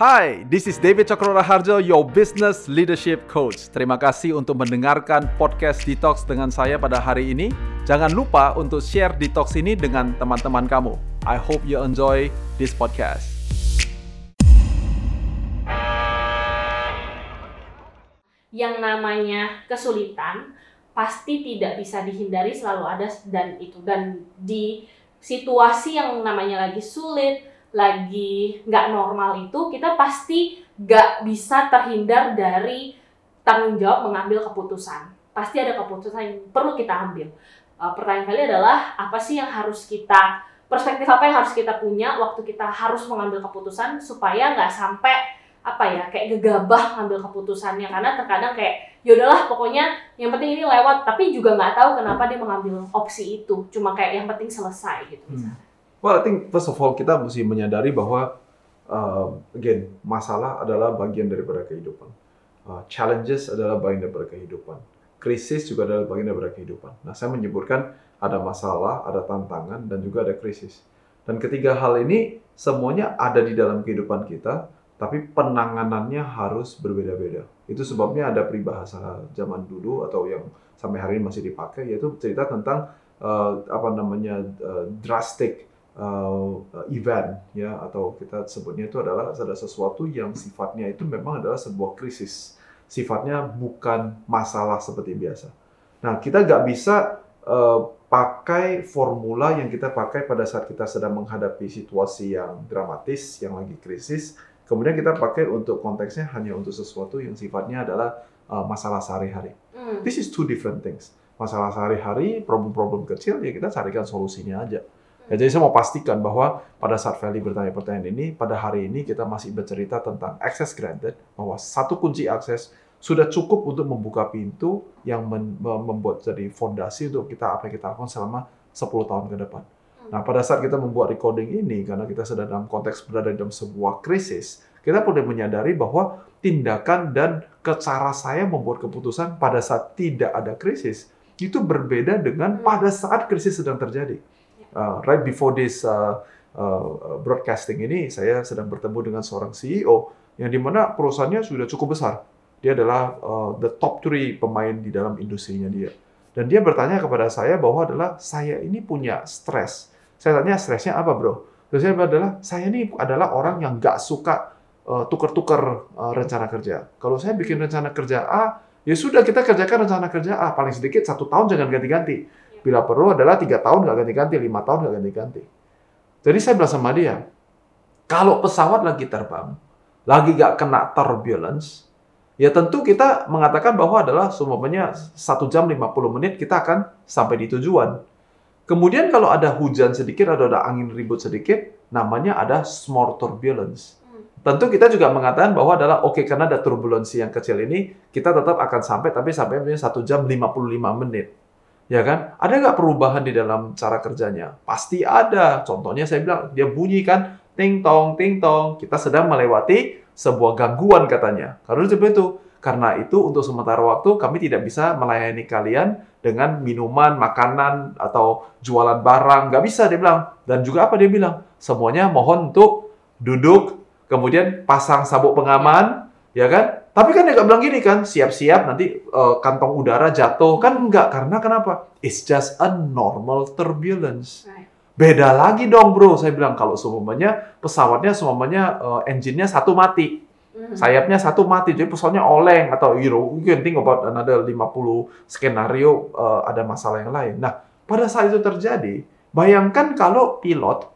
Hai, this is David Cokro Harjo, your business leadership coach. Terima kasih untuk mendengarkan podcast Detox dengan saya pada hari ini. Jangan lupa untuk share Detox ini dengan teman-teman kamu. I hope you enjoy this podcast. yang namanya kesulitan pasti tidak bisa dihindari selalu ada dan itu dan di situasi yang namanya lagi sulit lagi nggak normal itu kita pasti nggak bisa terhindar dari tanggung jawab mengambil keputusan. Pasti ada keputusan yang perlu kita ambil. Uh, pertanyaan kali adalah apa sih yang harus kita perspektif apa yang harus kita punya waktu kita harus mengambil keputusan supaya nggak sampai apa ya kayak gegabah ngambil keputusannya? Karena terkadang kayak yaudahlah pokoknya yang penting ini lewat. Tapi juga nggak tahu kenapa dia mengambil opsi itu. Cuma kayak yang penting selesai gitu. Hmm. Well I think first of all kita mesti menyadari bahwa uh, again masalah adalah bagian daripada kehidupan. Uh, challenges adalah bagian daripada kehidupan. Krisis juga adalah bagian daripada kehidupan. Nah saya menyebutkan ada masalah ada tantangan dan juga ada krisis. Dan ketiga hal ini semuanya ada di dalam kehidupan kita tapi penanganannya harus berbeda-beda. Itu sebabnya ada peribahasa zaman dulu atau yang sampai hari ini masih dipakai yaitu cerita tentang uh, apa namanya uh, drastic uh, event ya atau kita sebutnya itu adalah ada sesuatu yang sifatnya itu memang adalah sebuah krisis. Sifatnya bukan masalah seperti biasa. Nah, kita nggak bisa uh, pakai formula yang kita pakai pada saat kita sedang menghadapi situasi yang dramatis, yang lagi krisis, Kemudian kita pakai untuk konteksnya hanya untuk sesuatu yang sifatnya adalah uh, masalah sehari-hari. Mm. This is two different things. Masalah sehari-hari, problem-problem kecil, ya kita carikan solusinya aja. Ya, jadi saya mau pastikan bahwa pada saat Feli bertanya pertanyaan ini, pada hari ini kita masih bercerita tentang access granted, bahwa satu kunci akses sudah cukup untuk membuka pintu yang membuat jadi fondasi untuk kita apa yang kita lakukan selama 10 tahun ke depan. Nah, pada saat kita membuat recording ini, karena kita sedang dalam konteks berada dalam sebuah krisis, kita perlu menyadari bahwa tindakan dan cara saya membuat keputusan pada saat tidak ada krisis itu berbeda dengan hmm. pada saat krisis sedang terjadi. Uh, right before this uh, uh, broadcasting ini, saya sedang bertemu dengan seorang CEO yang di mana perusahaannya sudah cukup besar. Dia adalah uh, the top three pemain di dalam industrinya dia. Dan dia bertanya kepada saya bahwa adalah saya ini punya stres saya tanya stresnya apa bro? Terus saya adalah saya ini adalah orang yang nggak suka uh, tuker-tuker uh, rencana kerja. Kalau saya bikin rencana kerja A, ya sudah kita kerjakan rencana kerja A paling sedikit satu tahun jangan ganti-ganti. Bila perlu adalah tiga tahun nggak ganti-ganti, lima tahun nggak ganti-ganti. Jadi saya bilang sama dia, kalau pesawat lagi terbang, lagi nggak kena turbulence, ya tentu kita mengatakan bahwa adalah semuanya satu jam 50 menit kita akan sampai di tujuan. Kemudian kalau ada hujan sedikit atau ada angin ribut sedikit, namanya ada small turbulence. Hmm. Tentu kita juga mengatakan bahwa adalah oke okay, karena ada turbulensi yang kecil ini, kita tetap akan sampai tapi sampai satu jam 55 menit. Ya kan? Ada nggak perubahan di dalam cara kerjanya? Pasti ada. Contohnya saya bilang, dia bunyi kan, ting tong, ting tong. Kita sedang melewati sebuah gangguan katanya. Karena seperti itu. Karena itu untuk sementara waktu kami tidak bisa melayani kalian dengan minuman, makanan, atau jualan barang. Nggak bisa, dia bilang. Dan juga apa dia bilang? Semuanya mohon untuk duduk, kemudian pasang sabuk pengaman, ya kan? Tapi kan dia nggak bilang gini kan, siap-siap nanti uh, kantong udara jatuh. Kan nggak, karena kenapa? It's just a normal turbulence. Beda lagi dong bro, saya bilang kalau semuanya pesawatnya semuanya uh, engine-nya satu mati Hmm. sayapnya satu mati jadi pesawatnya oleng atau you know you can think about another 50 skenario uh, ada masalah yang lain. Nah, pada saat itu terjadi, bayangkan kalau pilot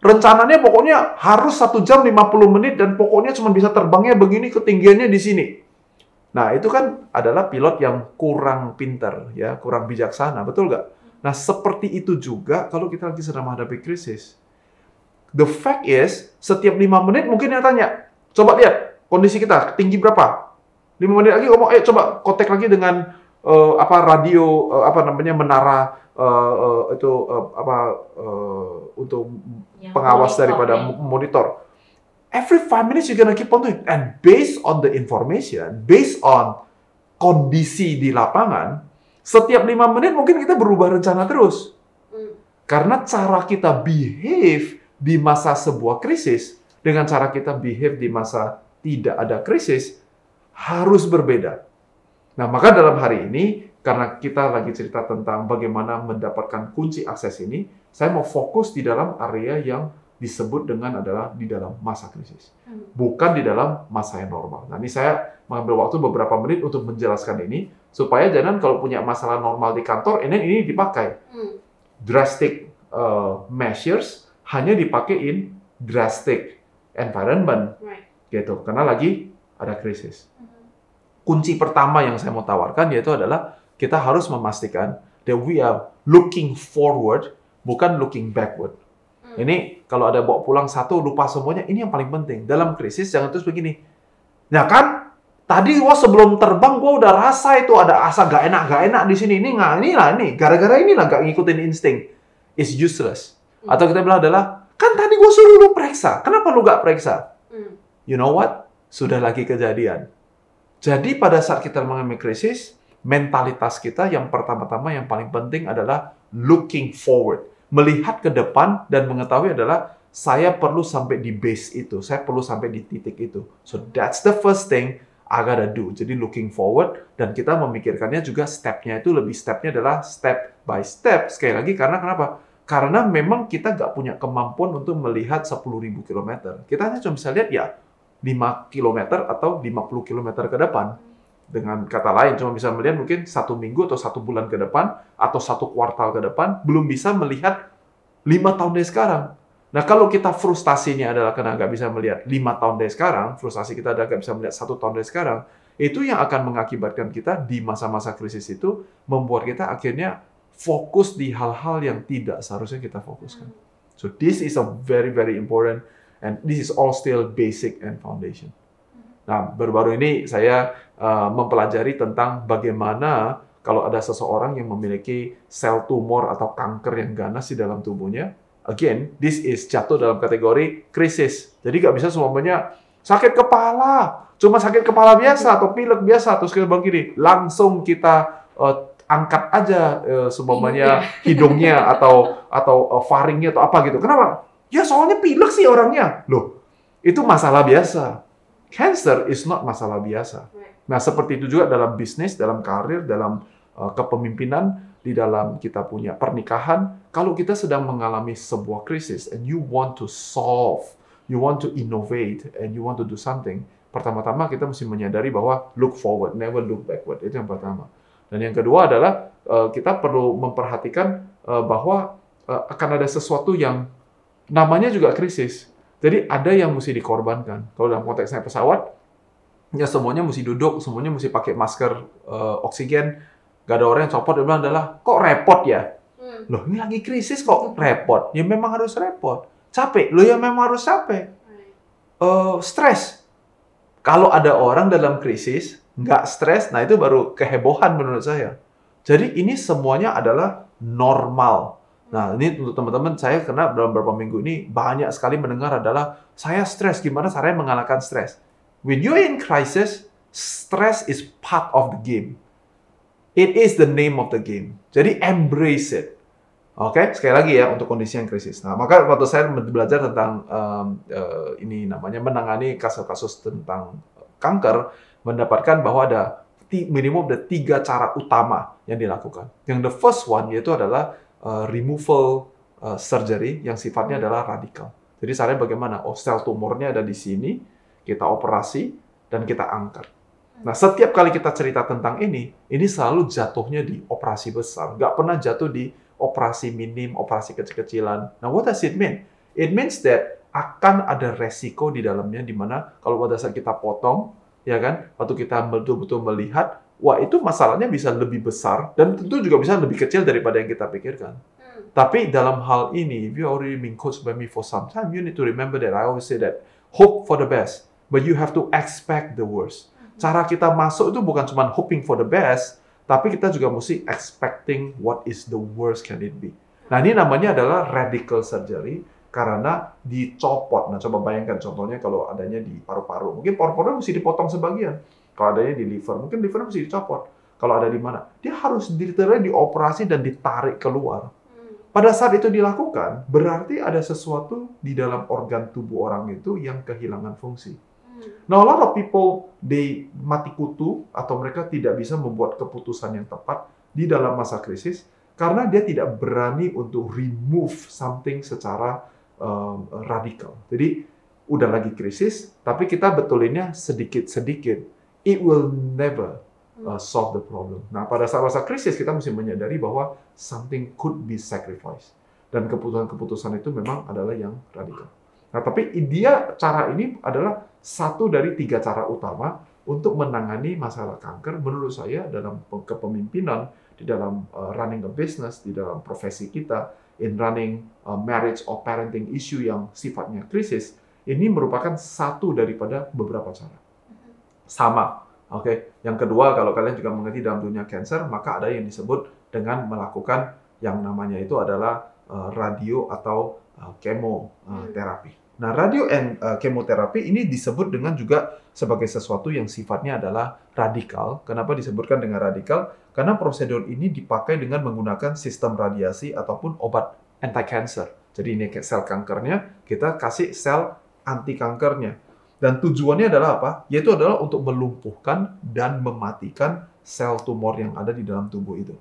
rencananya pokoknya harus satu jam 50 menit dan pokoknya cuma bisa terbangnya begini ketinggiannya di sini. Nah, itu kan adalah pilot yang kurang pinter, ya, kurang bijaksana, betul nggak? Nah, seperti itu juga kalau kita lagi sedang menghadapi krisis. The fact is, setiap lima menit mungkin yang tanya, Coba lihat kondisi kita tinggi berapa. Lima menit lagi ngomong, eh coba kontak lagi dengan uh, apa radio uh, apa namanya menara uh, uh, itu uh, apa uh, untuk Yang pengawas monitor, daripada ya. monitor. Every five minutes you're gonna keep on doing, and based on the information, based on kondisi di lapangan, setiap lima menit mungkin kita berubah rencana terus. Hmm. Karena cara kita behave di masa sebuah krisis dengan cara kita behave di masa tidak ada krisis harus berbeda. Nah, maka dalam hari ini karena kita lagi cerita tentang bagaimana mendapatkan kunci akses ini, saya mau fokus di dalam area yang disebut dengan adalah di dalam masa krisis, Hmm. bukan di dalam masa yang normal. Nah, ini saya mengambil waktu beberapa menit untuk menjelaskan ini supaya jangan kalau punya masalah normal di kantor, ini ini dipakai Hmm. drastic uh, measures hanya dipakai in drastic environment Right. gitu karena lagi ada krisis. Kunci pertama yang saya mau tawarkan yaitu adalah kita harus memastikan that we are looking forward bukan looking backward. Hmm. Ini kalau ada bawa pulang satu lupa semuanya ini yang paling penting. Dalam krisis jangan terus begini. Ya kan? Tadi gua sebelum terbang gua udah rasa itu ada asa gak enak gak enak di sini. Ini nggak ini lah ini gara-gara ini lah gak ngikutin insting. It's useless. Hmm. Atau kita bilang adalah kan tadi gua suruh lu periksa. Kenapa lu gak periksa? Hmm. You know what? Sudah lagi kejadian. Jadi pada saat kita mengalami krisis, mentalitas kita yang pertama-tama yang paling penting adalah looking forward. Melihat ke depan dan mengetahui adalah saya perlu sampai di base itu, saya perlu sampai di titik itu. So that's the first thing I gotta do. Jadi looking forward dan kita memikirkannya juga stepnya itu lebih stepnya adalah step by step. Sekali lagi karena kenapa? Karena memang kita nggak punya kemampuan untuk melihat 10.000 km. Kita hanya cuma bisa lihat ya 5 km atau 50 km ke depan. Dengan kata lain, cuma bisa melihat mungkin satu minggu atau satu bulan ke depan, atau satu kuartal ke depan, belum bisa melihat lima tahun dari sekarang. Nah, kalau kita frustasinya adalah karena nggak bisa melihat lima tahun dari sekarang, frustasi kita adalah nggak bisa melihat satu tahun dari sekarang, itu yang akan mengakibatkan kita di masa-masa krisis itu membuat kita akhirnya fokus di hal-hal yang tidak seharusnya kita fokuskan. So this is a very very important and this is all still basic and foundation. Nah, baru-baru ini saya uh, mempelajari tentang bagaimana kalau ada seseorang yang memiliki sel tumor atau kanker yang ganas di dalam tubuhnya. Again, this is jatuh dalam kategori krisis. Jadi nggak bisa semuanya sakit kepala, cuma sakit kepala biasa atau pilek biasa terus kita bilang gini, langsung kita uh, angkat aja uh, semuanya hidungnya atau atau uh, faringnya atau apa gitu. Kenapa? Ya soalnya pilek sih orangnya. Loh, itu masalah biasa. Cancer is not masalah biasa. Nah, seperti itu juga dalam bisnis, dalam karir, dalam uh, kepemimpinan, di dalam kita punya pernikahan. Kalau kita sedang mengalami sebuah krisis and you want to solve, you want to innovate, and you want to do something, pertama-tama kita mesti menyadari bahwa look forward, never look backward. Itu yang pertama. Dan yang kedua adalah uh, kita perlu memperhatikan uh, bahwa uh, akan ada sesuatu yang namanya juga krisis. Jadi ada yang mesti dikorbankan. Kalau dalam konteks naik pesawat, ya semuanya mesti duduk, semuanya mesti pakai masker uh, oksigen. Gak ada orang yang copot, dia bilang adalah, kok repot ya? Hmm. Loh, ini lagi krisis kok repot? Ya memang harus repot. Capek? Loh ya memang harus capek. Eh, stres. Kalau ada orang dalam krisis, nggak stres, nah itu baru kehebohan menurut saya. Jadi ini semuanya adalah normal. Nah, ini untuk teman-teman saya karena dalam beberapa minggu ini banyak sekali mendengar adalah saya stres, gimana caranya mengalahkan stres. When you're in crisis, stress is part of the game. It is the name of the game. Jadi embrace it. Oke, sekali lagi ya untuk kondisi yang krisis. Nah, maka waktu saya belajar tentang um, eh, ini namanya menangani kasus-kasus tentang kanker, mendapatkan bahwa ada minimum ada tiga cara utama yang dilakukan. Yang the first one yaitu adalah uh, removal uh, surgery yang sifatnya adalah radikal. Jadi caranya bagaimana? Oh, sel tumornya ada di sini, kita operasi dan kita angkat. Nah, setiap kali kita cerita tentang ini, ini selalu jatuhnya di operasi besar. Nggak pernah jatuh di operasi minim, operasi kecil-kecilan. Nah, what does it mean? It means that akan ada resiko di dalamnya, di mana kalau pada saat kita potong, ya kan, waktu kita betul-betul melihat, wah itu masalahnya bisa lebih besar, dan tentu juga bisa lebih kecil daripada yang kita pikirkan. Hmm. Tapi dalam hal ini, if you already been coached by me for some time, you need to remember that I always say that hope for the best, but you have to expect the worst. Cara kita masuk itu bukan cuma hoping for the best, tapi kita juga mesti expecting what is the worst can it be. Nah ini namanya adalah radical surgery karena dicopot. Nah coba bayangkan contohnya kalau adanya di paru-paru, mungkin paru-paru mesti dipotong sebagian. Kalau adanya di liver, mungkin liver mesti dicopot. Kalau ada di mana, dia harus literally dioperasi dan ditarik keluar. Hmm. pada saat itu dilakukan, berarti ada sesuatu di dalam organ tubuh orang itu yang kehilangan fungsi. Now, a lot of people, they mati kutu atau mereka tidak bisa membuat keputusan yang tepat di dalam masa krisis karena dia tidak berani untuk remove something secara um, radikal. Jadi, udah lagi krisis, tapi kita betulinnya sedikit-sedikit. It will never uh, solve the problem. Nah, pada saat masa krisis kita mesti menyadari bahwa something could be sacrificed. Dan keputusan-keputusan itu memang adalah yang radikal. Nah, tapi dia cara ini adalah satu dari tiga cara utama untuk menangani masalah kanker menurut saya dalam kepemimpinan, di dalam uh, running a business, di dalam profesi kita, in running a marriage or parenting issue yang sifatnya krisis, ini merupakan satu daripada beberapa cara. Sama Oke, yang kedua kalau kalian juga mengerti dalam dunia cancer, maka ada yang disebut dengan melakukan yang namanya itu adalah uh, radio atau uh, kemoterapi. Nah, radio and uh, kemoterapi ini disebut dengan juga sebagai sesuatu yang sifatnya adalah radikal. Kenapa disebutkan dengan radikal? Karena prosedur ini dipakai dengan menggunakan sistem radiasi ataupun obat anti-cancer. Jadi ini sel kankernya, kita kasih sel anti kankernya. Dan tujuannya adalah apa? Yaitu adalah untuk melumpuhkan dan mematikan sel tumor yang ada di dalam tubuh itu.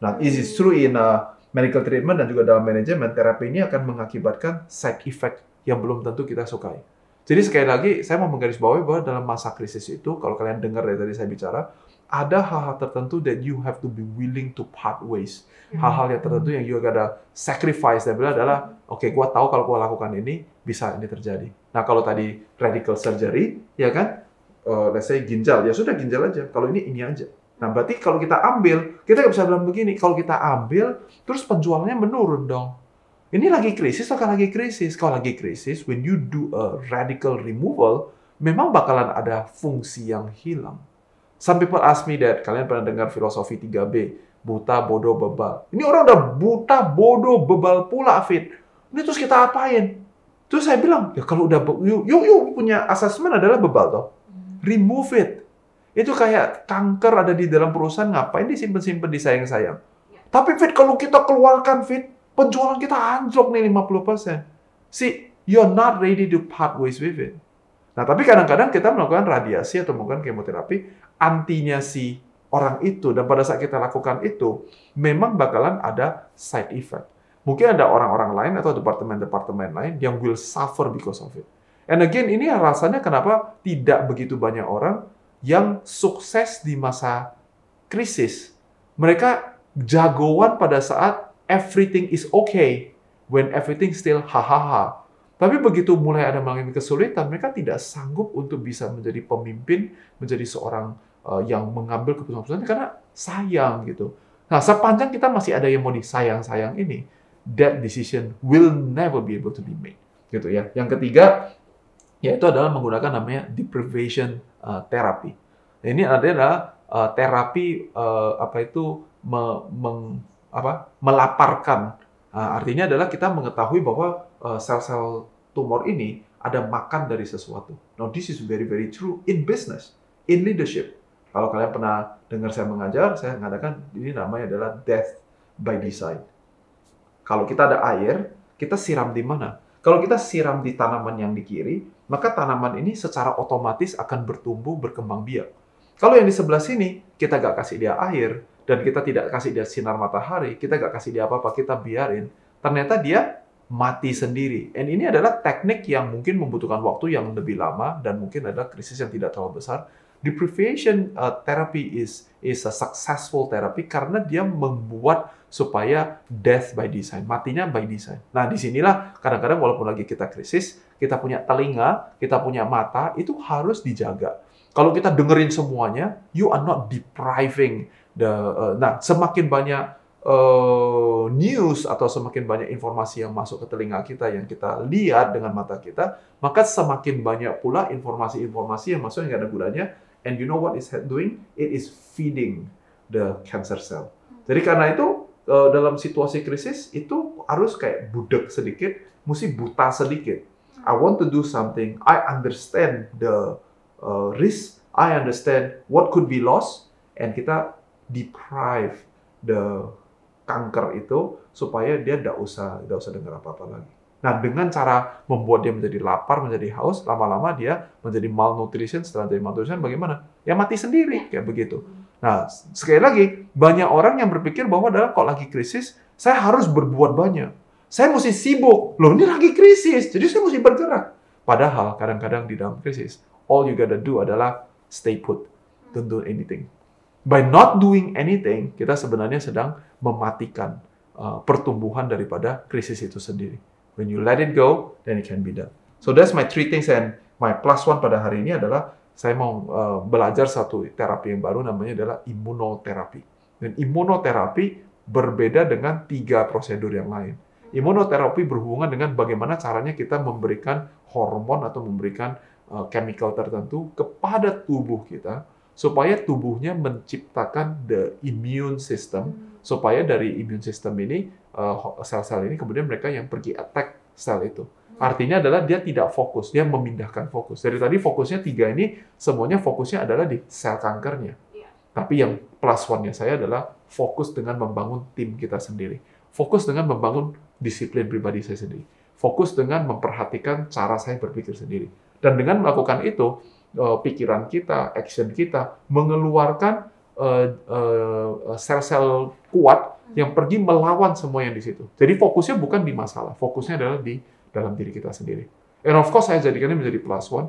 Nah, this is true in uh, medical treatment dan juga dalam manajemen terapi ini akan mengakibatkan side effect yang belum tentu kita sukai. Jadi sekali lagi saya mau menggarisbawahi bahwa dalam masa krisis itu kalau kalian dengar dari tadi saya bicara ada hal-hal tertentu that you have to be willing to part ways. Hal-hal yang tertentu yang you gotta sacrifice. Dan bilang adalah, oke, okay, gua tahu kalau gua lakukan ini bisa ini terjadi. Nah kalau tadi radical surgery, ya kan, uh, let's say ginjal, ya sudah ginjal aja. Kalau ini ini aja. Nah berarti kalau kita ambil, kita nggak bisa bilang begini. Kalau kita ambil, terus penjualannya menurun dong. Ini lagi krisis atau lagi krisis? Kalau lagi krisis, when you do a radical removal, memang bakalan ada fungsi yang hilang. Some people ask me that, kalian pernah dengar filosofi 3B, buta, bodoh, bebal. Ini orang udah buta, bodoh, bebal pula, Fit. Ini terus kita apain? Terus saya bilang, ya kalau udah, yuk, yuk, yuk punya asesmen adalah bebal toh. Remove it. Itu kayak kanker ada di dalam perusahaan, ngapain disimpan-simpan, disayang-sayang. Tapi Fit, kalau kita keluarkan Fit, penjualan kita anjlok nih 50%. See, you're not ready to part ways with it. Nah, tapi kadang-kadang kita melakukan radiasi atau melakukan kemoterapi, antinya si orang itu, dan pada saat kita lakukan itu, memang bakalan ada side effect. Mungkin ada orang-orang lain atau departemen-departemen lain yang will suffer because of it. And again, ini rasanya kenapa tidak begitu banyak orang yang sukses di masa krisis. Mereka jagoan pada saat everything is okay when everything still hahaha. Tapi begitu mulai ada mengalami kesulitan, mereka tidak sanggup untuk bisa menjadi pemimpin, menjadi seorang uh, yang mengambil keputusan-keputusan karena sayang gitu. Nah, sepanjang kita masih ada yang mau disayang-sayang ini, that decision will never be able to be made. Gitu ya. Yang ketiga, yaitu adalah menggunakan namanya deprivation uh, therapy. Ini adalah uh, terapi uh, apa itu me, meng, apa melaparkan. Uh, artinya adalah kita mengetahui bahwa uh, sel-sel tumor ini ada makan dari sesuatu. Now this is very very true in business, in leadership. Kalau kalian pernah dengar saya mengajar, saya mengatakan ini namanya adalah death by design. Kalau kita ada air, kita siram di mana? Kalau kita siram di tanaman yang di kiri, maka tanaman ini secara otomatis akan bertumbuh, berkembang biak. Kalau yang di sebelah sini, kita nggak kasih dia air, dan kita tidak kasih dia sinar matahari, kita nggak kasih dia apa-apa, kita biarin, ternyata dia mati sendiri. And ini adalah teknik yang mungkin membutuhkan waktu yang lebih lama dan mungkin adalah krisis yang tidak terlalu besar. Deprivation uh, therapy is is a successful therapy karena dia membuat supaya death by design, matinya by design. Nah, di sinilah kadang-kadang walaupun lagi kita krisis, kita punya telinga, kita punya mata, itu harus dijaga. Kalau kita dengerin semuanya, you are not depriving the uh, nah semakin banyak uh, news atau semakin banyak informasi yang masuk ke telinga kita yang kita lihat dengan mata kita, maka semakin banyak pula informasi-informasi yang masuk yang ada gunanya. And you know what is doing? It is feeding the cancer cell. Jadi karena itu uh, dalam situasi krisis itu harus kayak budek sedikit, mesti buta sedikit. I want to do something. I understand the uh, risk. I understand what could be lost. And kita deprive the kanker itu supaya dia tidak usah tidak usah dengar apa-apa lagi. Nah, dengan cara membuat dia menjadi lapar, menjadi haus, lama-lama dia menjadi malnutrition, setelah jadi malnutrition bagaimana? Ya mati sendiri, kayak begitu. Nah, sekali lagi, banyak orang yang berpikir bahwa adalah kok lagi krisis, saya harus berbuat banyak. Saya mesti sibuk. Loh, ini lagi krisis, jadi saya mesti bergerak. Padahal kadang-kadang di dalam krisis, all you gotta do adalah stay put. Don't do anything. By not doing anything, kita sebenarnya sedang mematikan uh, pertumbuhan daripada krisis itu sendiri. When you let it go, then it can be done. So that's my three things and my plus one pada hari ini adalah saya mau uh, belajar satu terapi yang baru namanya adalah imunoterapi. Dan imunoterapi berbeda dengan tiga prosedur yang lain. Imunoterapi berhubungan dengan bagaimana caranya kita memberikan hormon atau memberikan uh, chemical tertentu kepada tubuh kita supaya tubuhnya menciptakan the immune system supaya dari immune system ini uh, sel-sel ini kemudian mereka yang pergi attack sel itu. Artinya adalah dia tidak fokus, dia memindahkan fokus. Dari tadi fokusnya tiga ini semuanya fokusnya adalah di sel kankernya. Iya. Tapi yang plus one-nya saya adalah fokus dengan membangun tim kita sendiri. Fokus dengan membangun disiplin pribadi saya sendiri. Fokus dengan memperhatikan cara saya berpikir sendiri. Dan dengan melakukan itu, eh, pikiran kita, action kita mengeluarkan eh, eh, sel-sel kuat yang pergi melawan semua yang di situ. Jadi fokusnya bukan di masalah, fokusnya adalah di dalam diri kita sendiri. And of course saya jadikannya menjadi plus one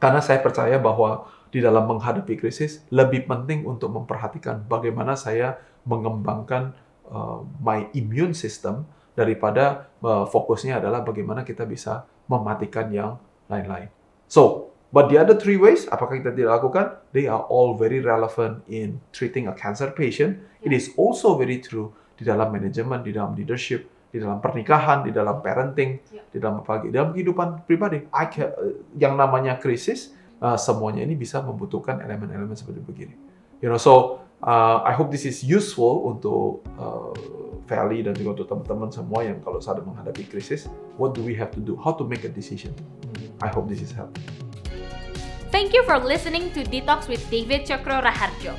karena saya percaya bahwa di dalam menghadapi krisis lebih penting untuk memperhatikan bagaimana saya mengembangkan uh, my immune system daripada uh, fokusnya adalah bagaimana kita bisa mematikan yang lain-lain. So, but the other three ways, apakah kita tidak lakukan? They are all very relevant in treating a cancer patient. It is also very true di dalam manajemen, di dalam leadership, di dalam pernikahan, di dalam parenting, Ya. di dalam apa lagi, dalam kehidupan pribadi. I ca- yang namanya krisis, uh, semuanya ini bisa membutuhkan elemen-elemen seperti begini. You know, so uh, I hope this is useful untuk uh, Feli dan juga untuk teman-teman semua yang kalau sedang menghadapi krisis, what do we have to do? How to make a decision? I hope this is helpful. Thank you for listening to Detox with David Chokro Raharjo.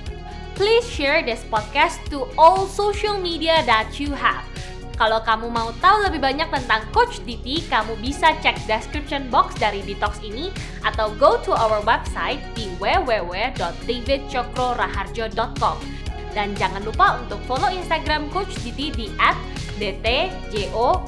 Please share this podcast to all social media that you have. Kalau kamu mau tahu lebih banyak tentang Coach DT, kamu bisa cek description box dari Detox ini atau go to our website di www.davidchokroraharjo.com. Dan jangan lupa untuk follow Instagram Coach DT di @dtjokron.